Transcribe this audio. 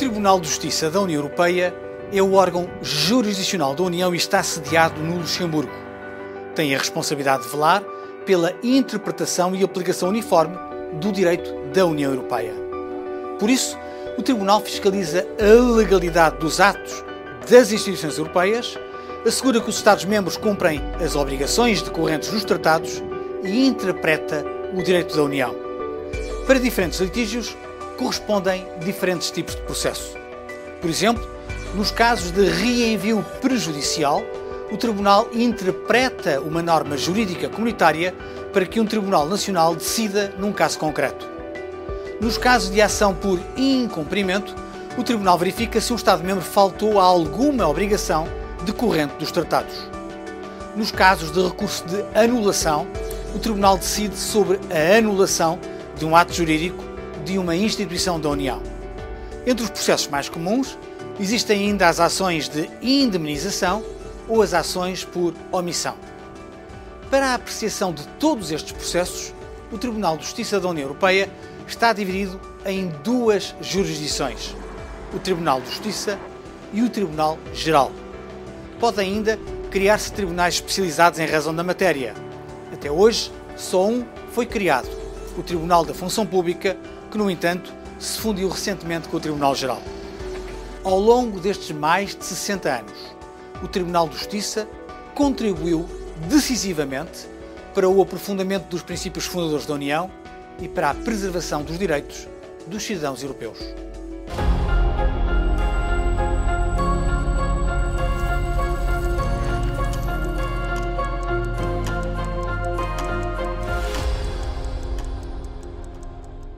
Tribunal de Justiça da União Europeia é o órgão jurisdicional da União e está sediado no Luxemburgo. Tem a responsabilidade de velar pela interpretação e aplicação uniforme do direito da União Europeia. Por isso, o Tribunal fiscaliza a legalidade dos atos das instituições europeias, assegura que os Estados-membros cumprem as obrigações decorrentes dos tratados e interpreta o direito da União. Para diferentes litígios, correspondem diferentes tipos de processo. Por exemplo, nos casos de reenvio prejudicial, o Tribunal interpreta uma norma jurídica comunitária para que um Tribunal Nacional decida num caso concreto. Nos casos de ação por incumprimento, o Tribunal verifica se o Estado-membro faltou a alguma obrigação decorrente dos tratados. Nos casos de recurso de anulação, o Tribunal decide sobre a anulação de um ato jurídico de uma instituição da União. Entre os processos mais comuns, existem ainda as ações de indemnização ou as ações por omissão. Para a apreciação de todos estes processos, o Tribunal de Justiça da União Europeia está dividido em duas jurisdições: o Tribunal de Justiça e o Tribunal Geral. Pode ainda criar-se tribunais especializados em razão da matéria. Até hoje, só um foi criado, o Tribunal da Função Pública, que, no entanto, se fundiu recentemente com o Tribunal Geral. Ao longo destes mais de 60 anos, o Tribunal de Justiça contribuiu decisivamente para o aprofundamento dos princípios fundadores da União e para a preservação dos direitos dos cidadãos europeus.